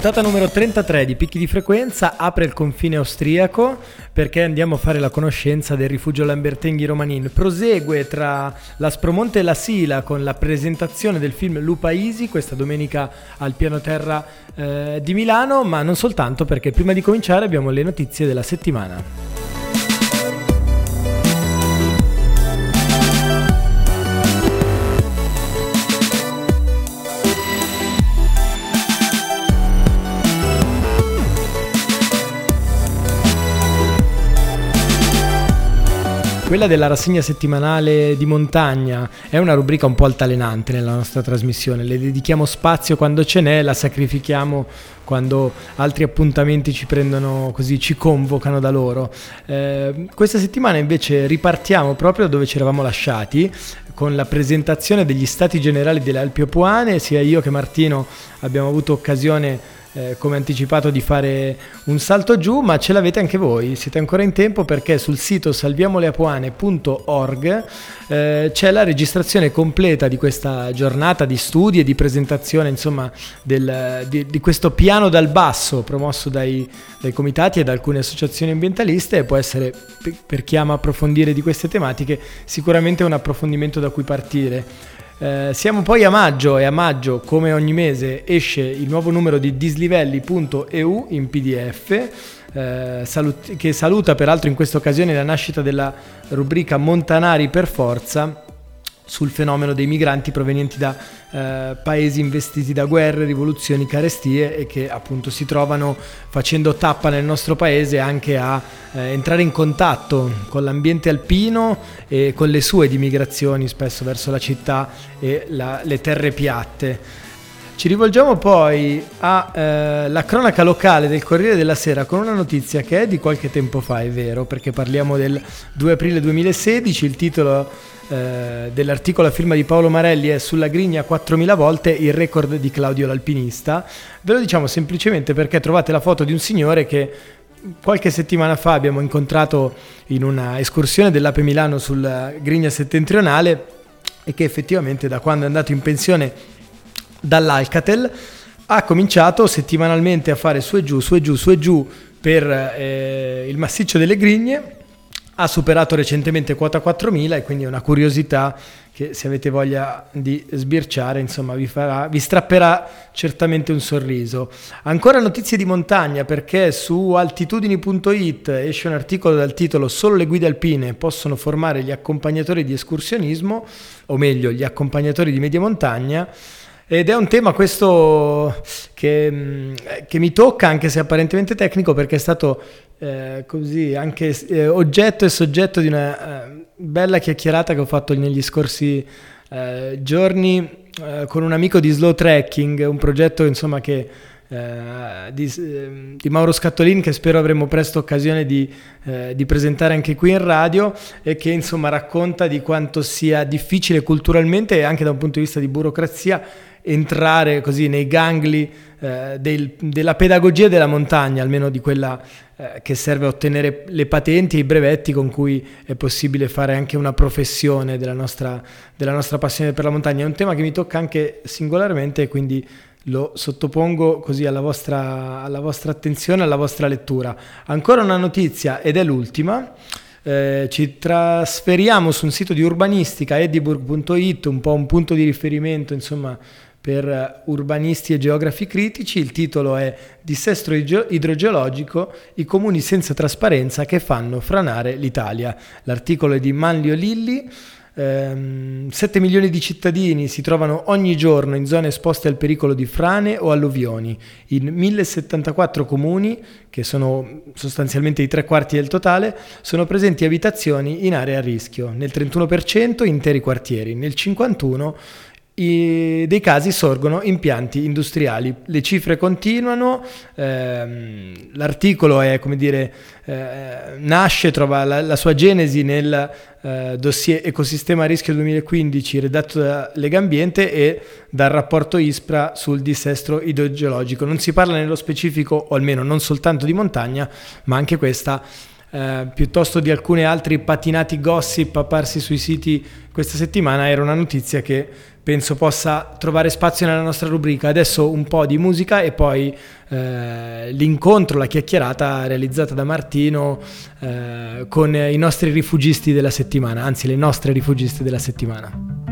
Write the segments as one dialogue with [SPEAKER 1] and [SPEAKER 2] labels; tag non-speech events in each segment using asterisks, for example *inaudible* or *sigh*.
[SPEAKER 1] Puntata numero 33 di Picchi di Frequenza apre il confine austriaco perché andiamo a fare la conoscenza del rifugio Lambertenghi Romanin. Prosegue tra l'Aspromonte e la Sila con la presentazione del film Lupa Easy questa domenica al piano terra eh, di Milano, ma non soltanto perché prima di cominciare abbiamo le notizie della settimana. Quella della rassegna settimanale di montagna è una rubrica un po' altalenante nella nostra trasmissione, le dedichiamo spazio quando ce n'è, la sacrifichiamo quando altri appuntamenti ci prendono così, ci convocano da loro. Eh, questa settimana invece ripartiamo proprio dove ci eravamo lasciati, con la presentazione degli stati generali delle Alpi Opuane, sia io che Martino abbiamo avuto occasione eh, come anticipato di fare un salto giù, ma ce l'avete anche voi, siete ancora in tempo perché sul sito salviamoleapuane.org eh, c'è la registrazione completa di questa giornata di studi e di presentazione insomma, del, di, di, questo piano dal basso promosso dai, dai, comitati e da alcune associazioni ambientaliste può essere per chi ama approfondire di queste tematiche sicuramente un approfondimento da cui partire. Eh, siamo poi a maggio e a maggio, come ogni mese, esce il nuovo numero di dislivelli.eu in PDF. Eh, che saluta peraltro in questa occasione la nascita della rubrica Montanari per forza sul fenomeno dei migranti provenienti da eh, paesi investiti da guerre, rivoluzioni, carestie e che appunto si trovano facendo tappa nel nostro paese anche a eh, entrare in contatto con l'ambiente alpino e con le sue dimigrazioni spesso verso la città e la, le terre piatte. Ci rivolgiamo poi alla eh, cronaca locale del Corriere della Sera con una notizia che è di qualche tempo fa, è vero, perché parliamo del 2 aprile 2016, il titolo eh, dell'articolo a firma di Paolo Marelli è sulla grigna 4.000 volte il record di Claudio l'alpinista. Ve lo diciamo semplicemente perché trovate la foto di un signore che qualche settimana fa abbiamo incontrato in una escursione dell'Ape Milano sulla grigna settentrionale e che effettivamente da quando è andato in pensione dall'Alcatel, ha cominciato settimanalmente a fare su e giù, su e giù, su e giù per eh, il massiccio delle Grigne, ha superato recentemente quota 4000 e quindi è una curiosità che se avete voglia di sbirciare, insomma, vi, farà, vi strapperà certamente un sorriso. Ancora notizie di montagna perché su altitudini.it esce un articolo dal titolo Solo le guide alpine possono formare gli accompagnatori di escursionismo, o meglio, gli accompagnatori di media montagna ed è un tema questo che, mm, che, mi tocca, anche se apparentemente tecnico, perché è stato eh, così anche eh, oggetto e soggetto di una eh, bella chiacchierata che ho fatto negli scorsi eh, giorni eh, con un amico di Slow Trekking, un progetto insomma che di, eh, di, Mauro Scattolin che spero avremo presto occasione di, eh, di, presentare anche qui in radio e che insomma racconta di quanto sia difficile culturalmente e anche da un punto di vista di burocrazia entrare così nei gangli eh, del, della pedagogia della montagna, almeno di quella eh, che serve a ottenere le patenti e i brevetti con cui è possibile fare anche una professione della nostra, della nostra passione per la montagna. È un tema che mi tocca anche singolarmente e quindi lo sottopongo così alla vostra, alla vostra attenzione, alla vostra lettura. Ancora una notizia ed è l'ultima. Eh, ci trasferiamo su un sito di urbanistica, ediburg.it, un po' un punto di riferimento, insomma, per urbanisti e geografi critici. Il titolo è Dissesto idrogeologico, i comuni senza trasparenza che fanno franare l'Italia. L'articolo è di Manlio Lilli. 7 ehm, milioni di cittadini si trovano ogni giorno in zone esposte al pericolo di frane o alluvioni. In 1074 comuni, che sono sostanzialmente i tre quarti del totale, sono presenti abitazioni in aree a rischio. Nel 31% interi quartieri, nel 51% i, dei casi sorgono impianti industriali. Le cifre continuano, ehm, l'articolo è, come dire, eh, nasce, trova la, la, sua genesi nel eh, dossier Ecosistema rischio 2015 redatto da Legambiente e dal rapporto ISPRA sul dissesto idrogeologico. Non si parla nello specifico, o almeno non soltanto di montagna, ma anche questa eh, piuttosto di alcuni altri patinati gossip apparsi sui siti questa settimana, era una notizia che penso possa trovare spazio nella nostra rubrica. Adesso un po' di musica e poi eh, l'incontro, la chiacchierata realizzata da Martino eh, con i nostri rifugisti della settimana, anzi le nostre rifugisti della settimana.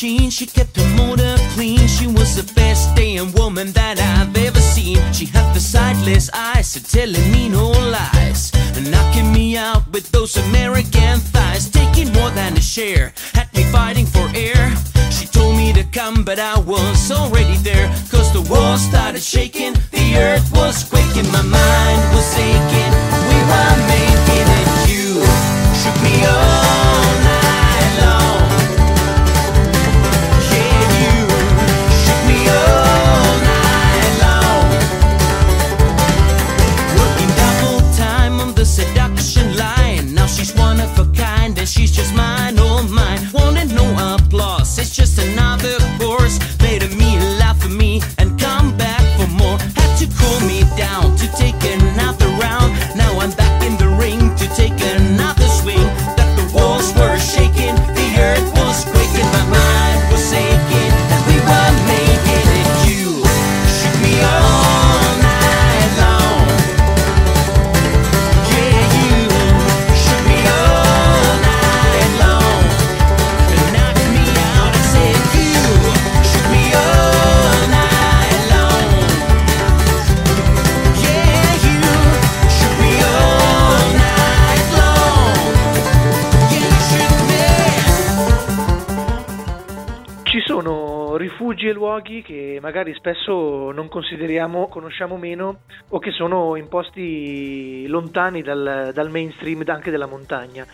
[SPEAKER 2] Machine, she kept her motor clean. She was the best damn woman that I've ever seen. She had the sightless eyes, telling me no lies. And knocking me out with those American thighs. Taking more than a share, had me fighting for air. She told me to come, but I was already there. Cause the world started shaking, the earth was quaking, my mind
[SPEAKER 3] magari spesso non consideriamo, conosciamo meno o che sono in posti lontani dal, dal mainstream anche della montagna.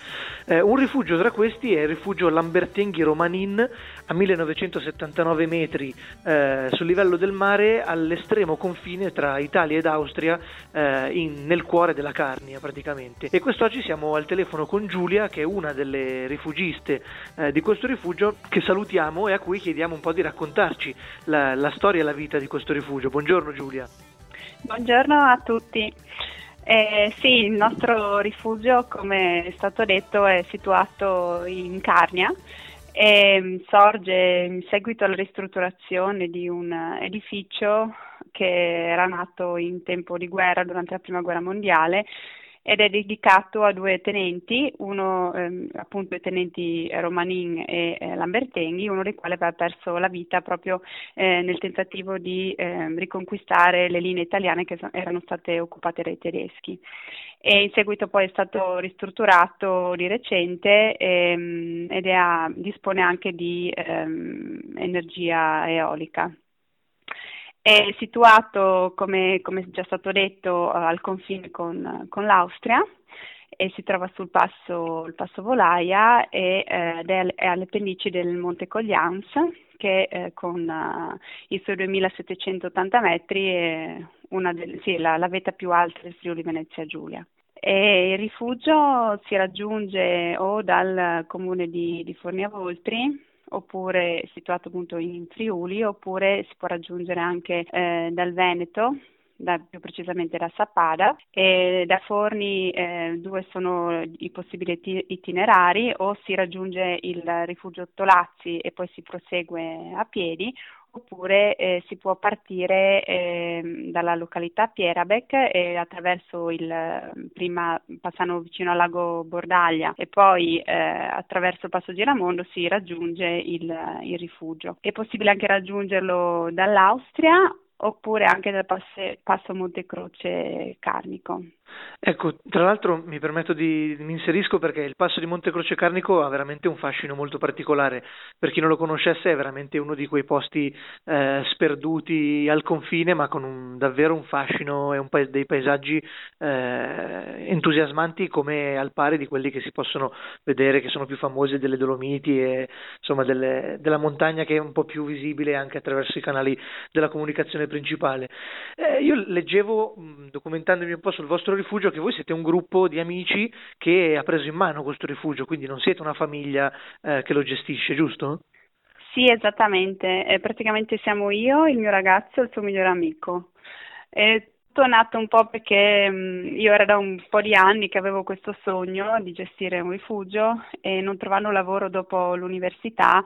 [SPEAKER 3] Eh, un rifugio tra questi è il rifugio Lambertenghi Romanin a 1979 metri eh, sul livello del mare all'estremo confine tra Italia ed Austria eh, in- nel cuore della Carnia praticamente. E quest'oggi siamo al telefono con Giulia che è una delle rifugiste eh, di questo rifugio che salutiamo e a cui chiediamo un po' di raccontarci la, la storia e la vita di questo rifugio. Buongiorno Giulia.
[SPEAKER 4] Buongiorno a tutti. Eh, sì, il nostro rifugio, come è stato detto, è situato in Carnia e mm, sorge in seguito alla ristrutturazione di un edificio che era nato in tempo di guerra durante la prima guerra mondiale ed è dedicato a due tenenti, uno ehm, appunto i tenenti Romanin e eh, Lambertenghi, uno dei quali aveva perso la vita proprio eh, nel tentativo di ehm, riconquistare le linee italiane che so- erano state occupate dai tedeschi. E in seguito poi è stato ristrutturato di recente ehm, ed è a- dispone anche di ehm, energia eolica. È situato, come, come già stato detto, al confine con, con l'Austria e si trova sul passo, passo Volaia e, eh, ed è, alle pendici del Monte Coglians che eh, con eh, i suoi 2780 metri è del- sì, la, la vetta più alta del Friuli Venezia Giulia. E il rifugio si raggiunge o dal comune di, di Forniavoltri oppure situato appunto in Friuli, oppure si può raggiungere anche eh, dal Veneto, da- più precisamente da Sappada, e da Forni eh, due sono i possibili iti- itinerari, o si raggiunge il rifugio Tolazzi e poi si prosegue a piedi, oppure eh, si può partire eh, dalla località Pierabek e attraverso il prima passano vicino al lago Bordaglia e poi eh, attraverso Passo Giramondo si raggiunge il, il rifugio. È possibile anche raggiungerlo dall'Austria oppure anche dal passe, passo Montecroce Carnico.
[SPEAKER 3] Ecco, tra l'altro mi permetto di, mi inserisco perché il passo di Montecroce Carnico ha veramente un fascino molto particolare. Per chi non lo conoscesse è veramente uno di quei posti eh, sperduti al confine, ma con un, davvero un fascino e un pa- dei paesaggi eh, entusiasmanti come al pari di quelli che si possono vedere, che sono più famosi delle Dolomiti e insomma delle, della montagna che è un po' più visibile anche attraverso i canali della comunicazione principale. Eh, io leggevo, documentandomi un po' sul vostro rifugio, che voi siete un gruppo di amici che ha preso in mano questo rifugio, quindi non siete una famiglia eh, che lo gestisce, giusto?
[SPEAKER 4] Sì, esattamente. Eh, praticamente siamo io, il mio ragazzo e il suo migliore amico. È tutto nato un po' perché mh, mm, io era da un po' di anni che avevo questo sogno di gestire un rifugio e non trovando lavoro dopo l'università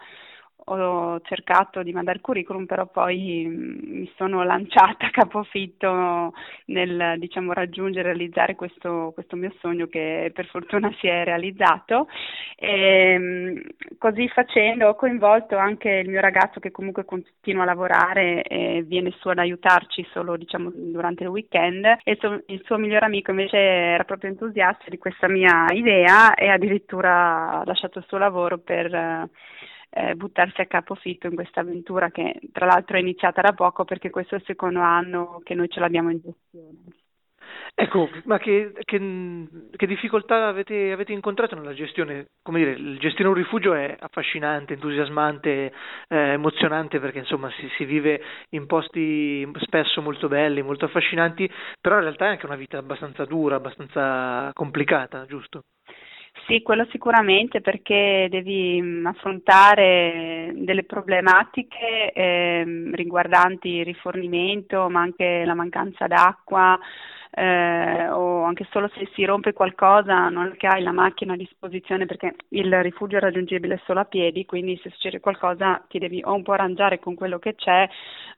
[SPEAKER 4] ho cercato di mandare curriculum, però poi mm, mi sono lanciata a capofitto nel diciamo, raggiungere e realizzare questo, questo, mio sogno che per fortuna si è realizzato. E, mm, così facendo ho coinvolto anche il mio ragazzo che comunque continua a lavorare e viene su ad aiutarci solo diciamo, durante il weekend e il suo, il suo migliore amico invece era proprio entusiasta di questa mia idea e addirittura ha lasciato il suo lavoro per eh, buttarsi a capofitto in questa avventura che tra l'altro è iniziata da poco perché questo è il secondo anno che noi ce l'abbiamo in gestione.
[SPEAKER 3] Ecco, ma che, che, che difficoltà avete, avete, incontrato nella gestione? Come dire, il gestire un rifugio è affascinante, entusiasmante, eh, emozionante perché insomma si, si, vive in posti spesso molto belli, molto affascinanti, però in realtà è anche una vita abbastanza dura, abbastanza complicata, giusto?
[SPEAKER 4] Sì, quello sicuramente perché devi mm, affrontare delle problematiche eh, riguardanti il rifornimento, ma anche la mancanza d'acqua. Eh, o anche solo se si rompe qualcosa non che hai la macchina a disposizione perché il rifugio è raggiungibile solo a piedi, quindi se succede qualcosa ti devi o un po' arrangiare con quello che c'è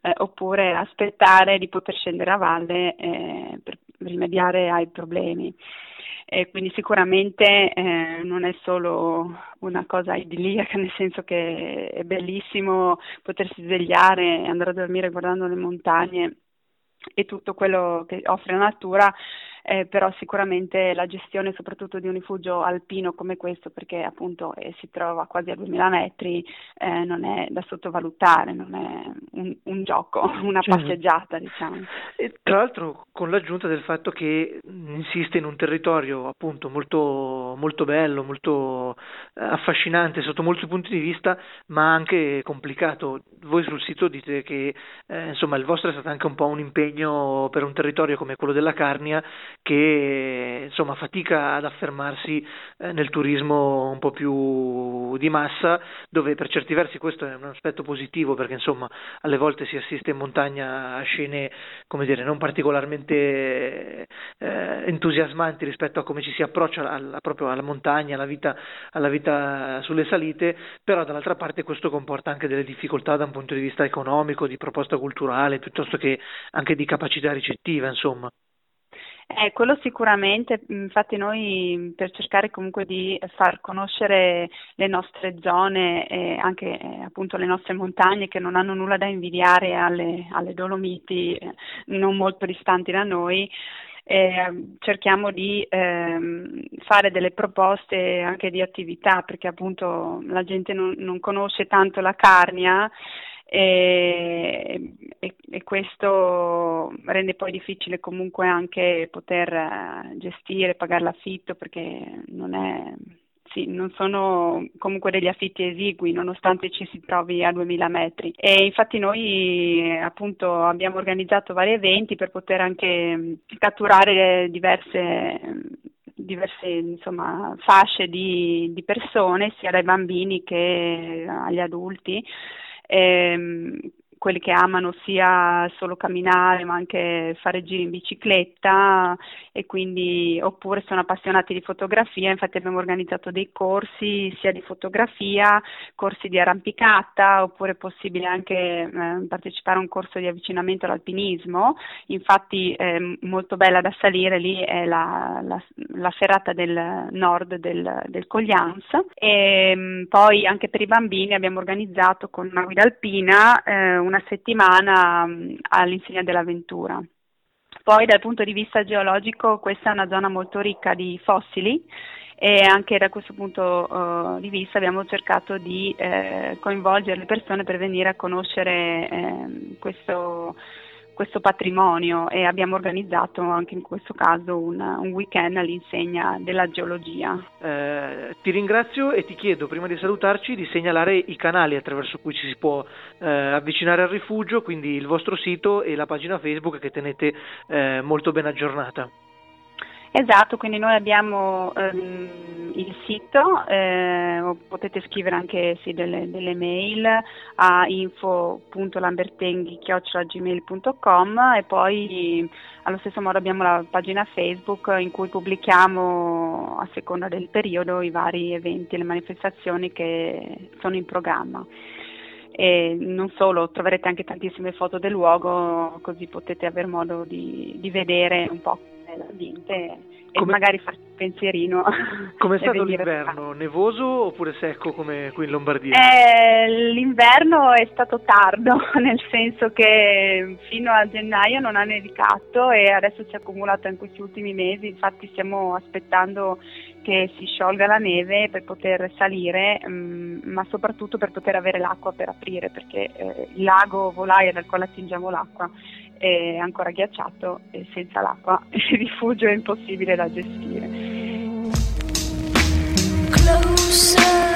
[SPEAKER 4] eh, oppure aspettare di poter scendere a valle eh, per rimediare ai problemi. E quindi sicuramente eh, non è solo una cosa idilliaca, *laughs* nel senso che è bellissimo potersi svegliare e andare a dormire guardando le montagne e tutto quello che offre la natura, eh, però sicuramente la gestione soprattutto di un rifugio alpino come questo, perché appunto eh, si trova quasi a 2000 metri, eh, non è da sottovalutare, non è un, un gioco, *laughs* una certo. passeggiata diciamo.
[SPEAKER 3] E, tra l'altro con l'aggiunta del fatto che insiste in un territorio appunto molto, molto bello, molto eh, affascinante sotto molti punti di vista, ma anche complicato. Voi sul sito dite che eh, insomma il vostro è stato anche un po' un impegno per un territorio come quello della Carnia che insomma fatica ad affermarsi eh, nel turismo un po' più di massa, dove per certi versi questo è un aspetto positivo perché insomma alle volte si assiste in montagna a scene dire non particolarmente eh, entusiasmanti rispetto a come ci si approccia alla, proprio alla montagna, alla vita, alla vita sulle salite, però dall'altra parte questo comporta anche delle difficoltà da un punto di vista economico, di proposta culturale, piuttosto che anche di capacità ricettiva, insomma.
[SPEAKER 4] Eh, quello sicuramente, infatti noi per cercare comunque di far conoscere le nostre zone e anche eh, appunto le nostre montagne che non hanno nulla da invidiare alle, alle Dolomiti eh, non molto distanti da noi, eh, cerchiamo di ehm, fare delle proposte anche di attività perché appunto la gente non, non conosce tanto la Carnia e, e, e, questo rende poi difficile comunque anche poter eh, gestire, pagare l'affitto perché non, è, sì, non sono comunque degli affitti esigui nonostante ci si trovi a 2000 metri. E infatti noi appunto abbiamo organizzato vari eventi per poter anche catturare diverse diverse insomma, fasce di, di persone sia dai bambini che agli adulti eh, quelli che amano sia solo camminare ma anche fare giri in bicicletta e quindi oppure sono appassionati di fotografia, infatti abbiamo organizzato dei corsi sia di fotografia, corsi di arrampicata oppure è possibile anche eh, partecipare a un corso di avvicinamento all'alpinismo, infatti eh, molto bella da salire lì è la, la, la ferrata del nord del, del Coglians e mm, poi anche per i bambini abbiamo organizzato con una guida alpina eh, una settimana mm, all'insegna dell'avventura. Poi dal punto di vista geologico questa è una zona molto ricca di fossili e anche da questo punto uh, di vista abbiamo cercato di eh, coinvolgere le persone per venire a conoscere eh, questo, questo, patrimonio e abbiamo organizzato anche in questo caso un, un weekend all'insegna della geologia.
[SPEAKER 3] Eh, ti ringrazio e ti chiedo prima di salutarci di segnalare i canali attraverso cui ci si può eh, avvicinare al rifugio, quindi il vostro sito e la pagina Facebook che tenete eh, molto ben aggiornata.
[SPEAKER 4] Esatto, quindi noi abbiamo ehm, il sito, eh, potete scrivere anche sì, delle, delle, mail a info.lambertenghi.gmail.com e poi allo stesso modo abbiamo la pagina Facebook in cui pubblichiamo a seconda del periodo i vari eventi e le manifestazioni che sono in programma. E non solo, troverete anche tantissime foto del luogo, così potete avere modo di, di vedere un po' l'ambiente e come, magari farci un pensierino. *laughs*
[SPEAKER 3] Come *laughs* è stato l'inverno? Nevoso oppure secco come qui in Lombardia?
[SPEAKER 4] Eh, l'inverno è stato tardo, *laughs* nel senso che fino a gennaio non ha nevicato e adesso si è accumulato in questi ultimi mesi, infatti stiamo aspettando che si sciolga la neve per poter salire, mh, mm, ma soprattutto per poter avere l'acqua per aprire, perché eh, il lago Volaia dal quale attingiamo l'acqua è ancora ghiacciato e senza l'acqua *laughs* il rifugio è impossibile da gestire. Closer.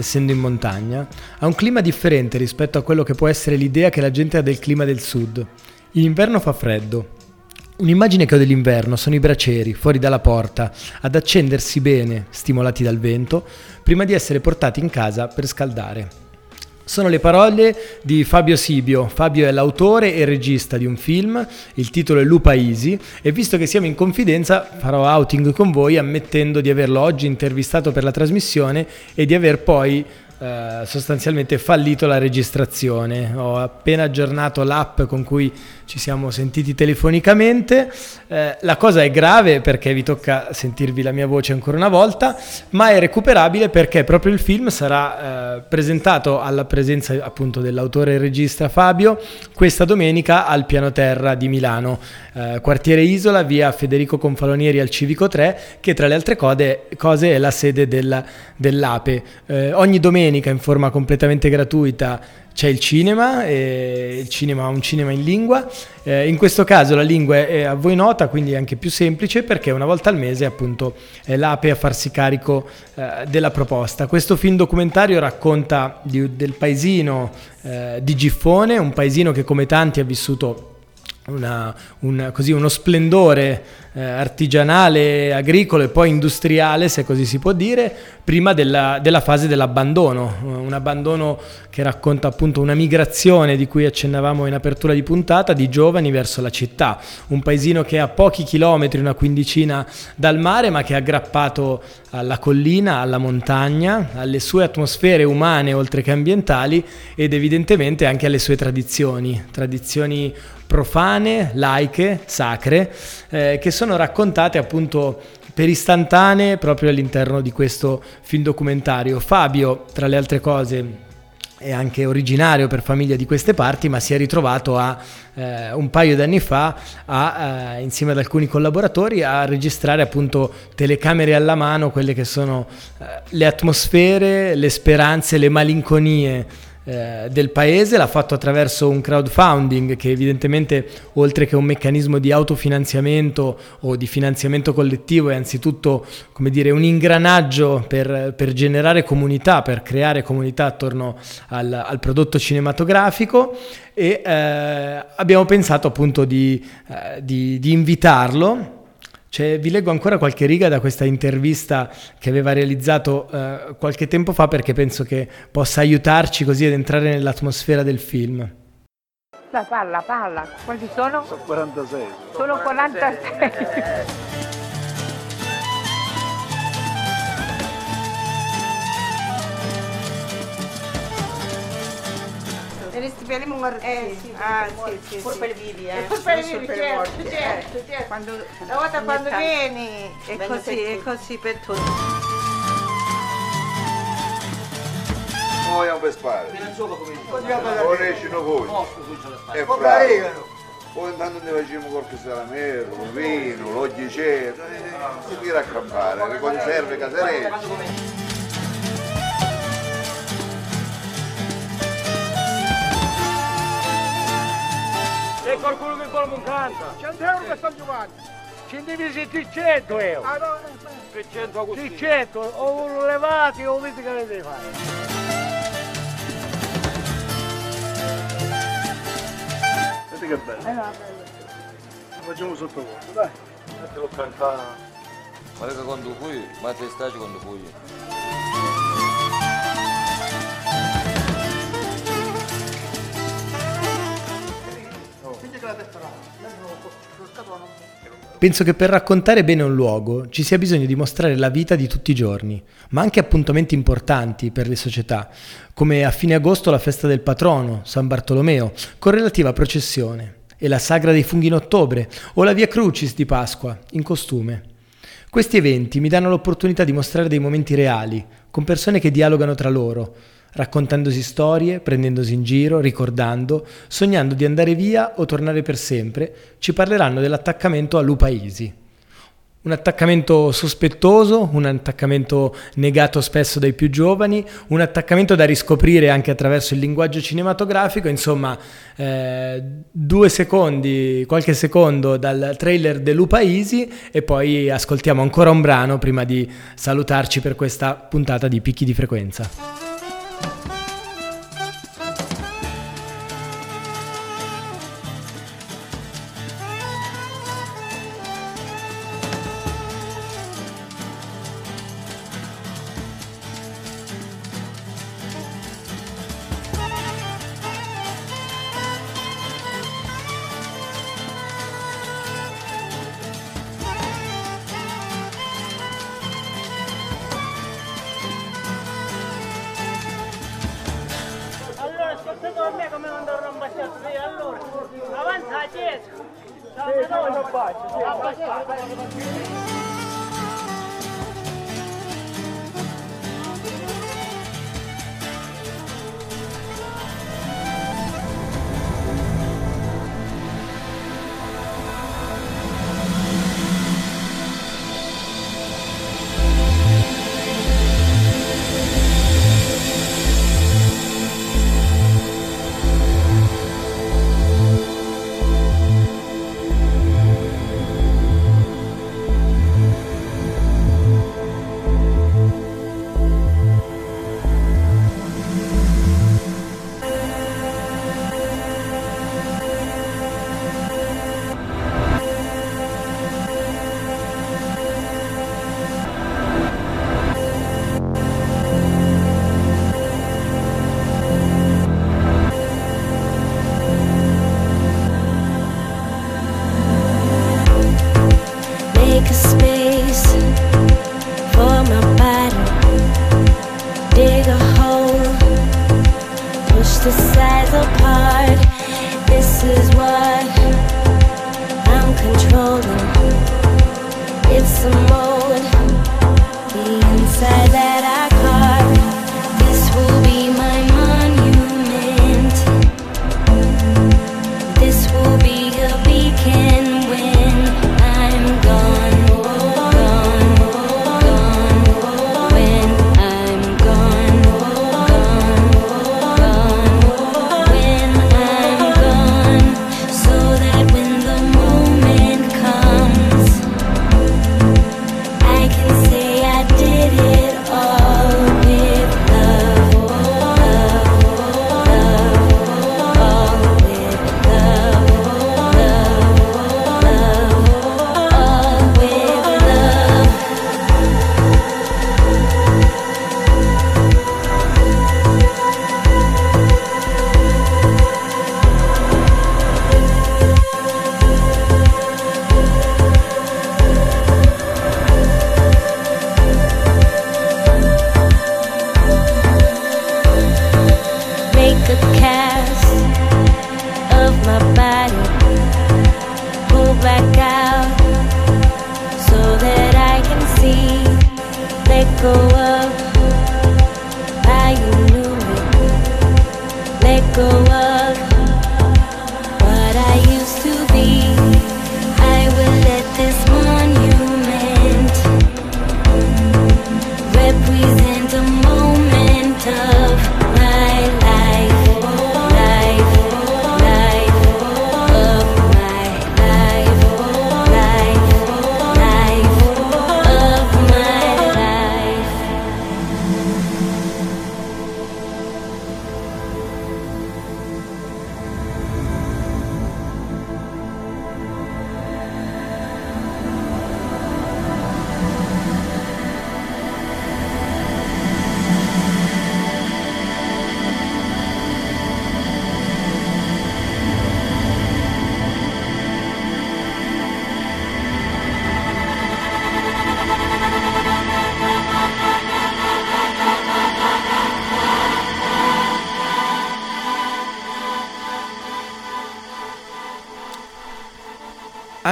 [SPEAKER 1] Essendo in montagna, ha un clima differente rispetto a quello che può essere l'idea che la gente ha del clima del sud. In inverno fa freddo. Un'immagine che ho dell'inverno sono i bracieri fuori dalla porta, ad accendersi bene, stimolati dal vento, prima di essere portati in casa per scaldare. Sono le parole di Fabio Sibio. Fabio è l'autore e regista di un film, il titolo è Lupa Easy e visto che siamo in confidenza farò outing con voi ammettendo di averlo oggi intervistato per la trasmissione e di aver poi eh, sostanzialmente fallito la registrazione. Ho appena aggiornato l'app con cui ci siamo sentiti telefonicamente. Eh, la cosa è grave perché vi tocca sentirvi la mia voce ancora una volta, ma è recuperabile perché proprio il film sarà eh, presentato alla presenza appunto dell'autore e regista Fabio questa domenica al piano terra di Milano, eh, quartiere Isola, via Federico Confalonieri al Civico 3, che tra le altre cose, cose è la sede del, dell'APE. Eh, ogni domenica in forma completamente gratuita c'è il cinema, il cinema un cinema in lingua, eh, in questo caso la lingua è a voi nota, quindi è anche più semplice perché una volta al mese appunto è l'APE a farsi carico eh, della proposta. Questo film documentario racconta di, del paesino eh, di Giffone, un paesino che come tanti ha vissuto una, un, così, uno splendore eh, artigianale, agricolo e poi industriale, se così si può dire, prima della, della, fase dell'abbandono, un abbandono che racconta appunto una migrazione di cui accennavamo in apertura di puntata di giovani verso la città, un paesino che è a pochi chilometri, una quindicina dal mare, ma che è aggrappato alla collina, alla montagna, alle sue atmosfere umane oltre che ambientali ed evidentemente anche alle sue tradizioni, tradizioni profane, laiche, sacre, eh, che sono raccontate appunto per istantanee proprio all'interno di questo film documentario. Fabio, tra le altre cose, è anche originario per famiglia di queste parti, ma si è ritrovato a, eh, un paio d'anni fa a, eh, insieme ad alcuni collaboratori a registrare appunto telecamere alla mano quelle che sono eh, le atmosfere, le speranze, le malinconie eh, del paese, l'ha fatto attraverso un crowdfunding che evidentemente oltre che un meccanismo di autofinanziamento o di finanziamento collettivo è anzitutto come dire, un ingranaggio per, per generare comunità, per creare comunità attorno al, al prodotto cinematografico e eh, abbiamo pensato appunto di, eh, di, di invitarlo cioè, vi leggo ancora qualche riga da questa intervista che aveva realizzato eh, qualche tempo fa perché penso che possa aiutarci così ad entrare nell'atmosfera del film.
[SPEAKER 5] La palla, palla, quanti sono?
[SPEAKER 6] Sono 46.
[SPEAKER 5] Sono 46. *laughs*
[SPEAKER 7] E stipendiamo un eh, sì, ah, sì, sì,
[SPEAKER 5] Pur
[SPEAKER 7] sì.
[SPEAKER 5] per vivi, eh.
[SPEAKER 7] Pur per vivi,
[SPEAKER 5] per
[SPEAKER 7] certo,
[SPEAKER 5] morti,
[SPEAKER 7] certo,
[SPEAKER 5] eh.
[SPEAKER 7] certo.
[SPEAKER 5] Quando,
[SPEAKER 7] Una volta quando
[SPEAKER 5] tanto-
[SPEAKER 7] vieni è
[SPEAKER 5] Vengo
[SPEAKER 7] così,
[SPEAKER 5] per
[SPEAKER 7] è così per tutti.
[SPEAKER 6] Vogliamo per spare. O riescono voi. E
[SPEAKER 8] Come
[SPEAKER 6] fra.
[SPEAKER 8] arrivano?
[SPEAKER 6] Poi intanto ne facciamo qualche salamero, un vino, l'oggi c'è, si tira a campare, le conserve caserecce.
[SPEAKER 8] Qualcuno che vuole un canta? 100 euro per San Giovanni. Ci divisi 100 euro. Ah no, 300 così. 100, o levati o vedi che devi fare. Senti che bello. Lo facciamo sottovuoto, dai. Fatelo cantare.
[SPEAKER 9] Marca quando fui, ma te stai quando fui.
[SPEAKER 1] Penso che per raccontare bene un luogo ci sia bisogno di mostrare la vita di tutti i giorni, ma anche appuntamenti importanti per le società, come a fine agosto la festa del patrono, San Bartolomeo, con relativa processione, e la sagra dei funghi in ottobre, o la Via Crucis di Pasqua, in costume. Questi eventi mi danno l'opportunità di mostrare dei momenti reali, con persone che dialogano tra loro, raccontandosi storie, prendendosi in giro, ricordando, sognando di andare via o tornare per sempre, ci parleranno dell'attaccamento a Lupaisi. Un attaccamento sospettoso, un attaccamento negato spesso dai più giovani, un attaccamento da riscoprire anche attraverso il linguaggio cinematografico, insomma eh, due secondi, qualche secondo dal trailer dell'Upaisi e poi ascoltiamo ancora un brano prima di salutarci per questa puntata di Picchi di Frequenza.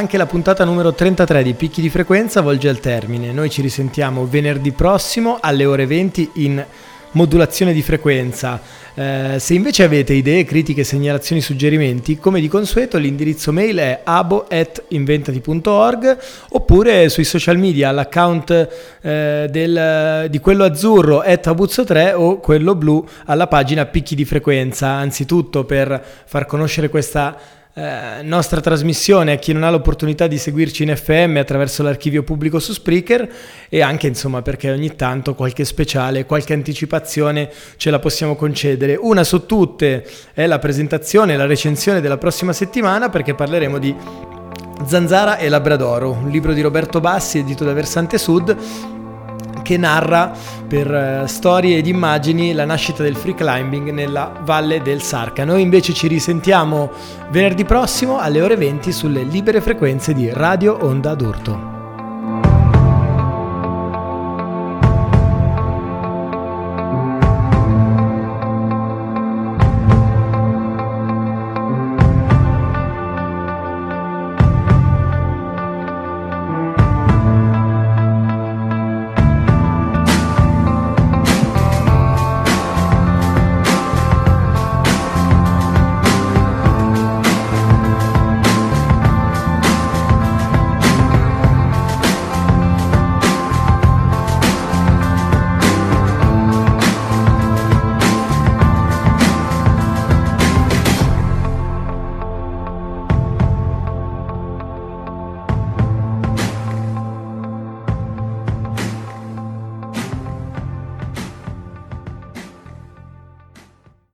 [SPEAKER 1] Anche la puntata numero 33 di Picchi di Frequenza volge al termine. Noi ci risentiamo venerdì prossimo alle ore 20 in modulazione di frequenza. Eh, se invece avete idee, critiche, segnalazioni, suggerimenti, come di consueto l'indirizzo mail è abo.inventati.org oppure sui social media all'account eh, del- di quello azzurro abuzzo3 o quello blu alla pagina Picchi di Frequenza. Anzitutto per far conoscere questa eh, nostra trasmissione a chi non ha l'opportunità di seguirci in FM attraverso l'archivio pubblico su Spreaker e anche insomma perché ogni tanto qualche speciale, qualche anticipazione ce la possiamo concedere. Una su tutte è la presentazione, la recensione della prossima settimana perché parleremo di Zanzara e Labradoro, un libro di Roberto Bassi edito da Versante Sud che narra per eh, storie ed immagini la nascita del free climbing nella valle del Sarca. Noi invece ci risentiamo venerdì prossimo alle ore 20 sulle libere frequenze di Radio Onda d'Urto.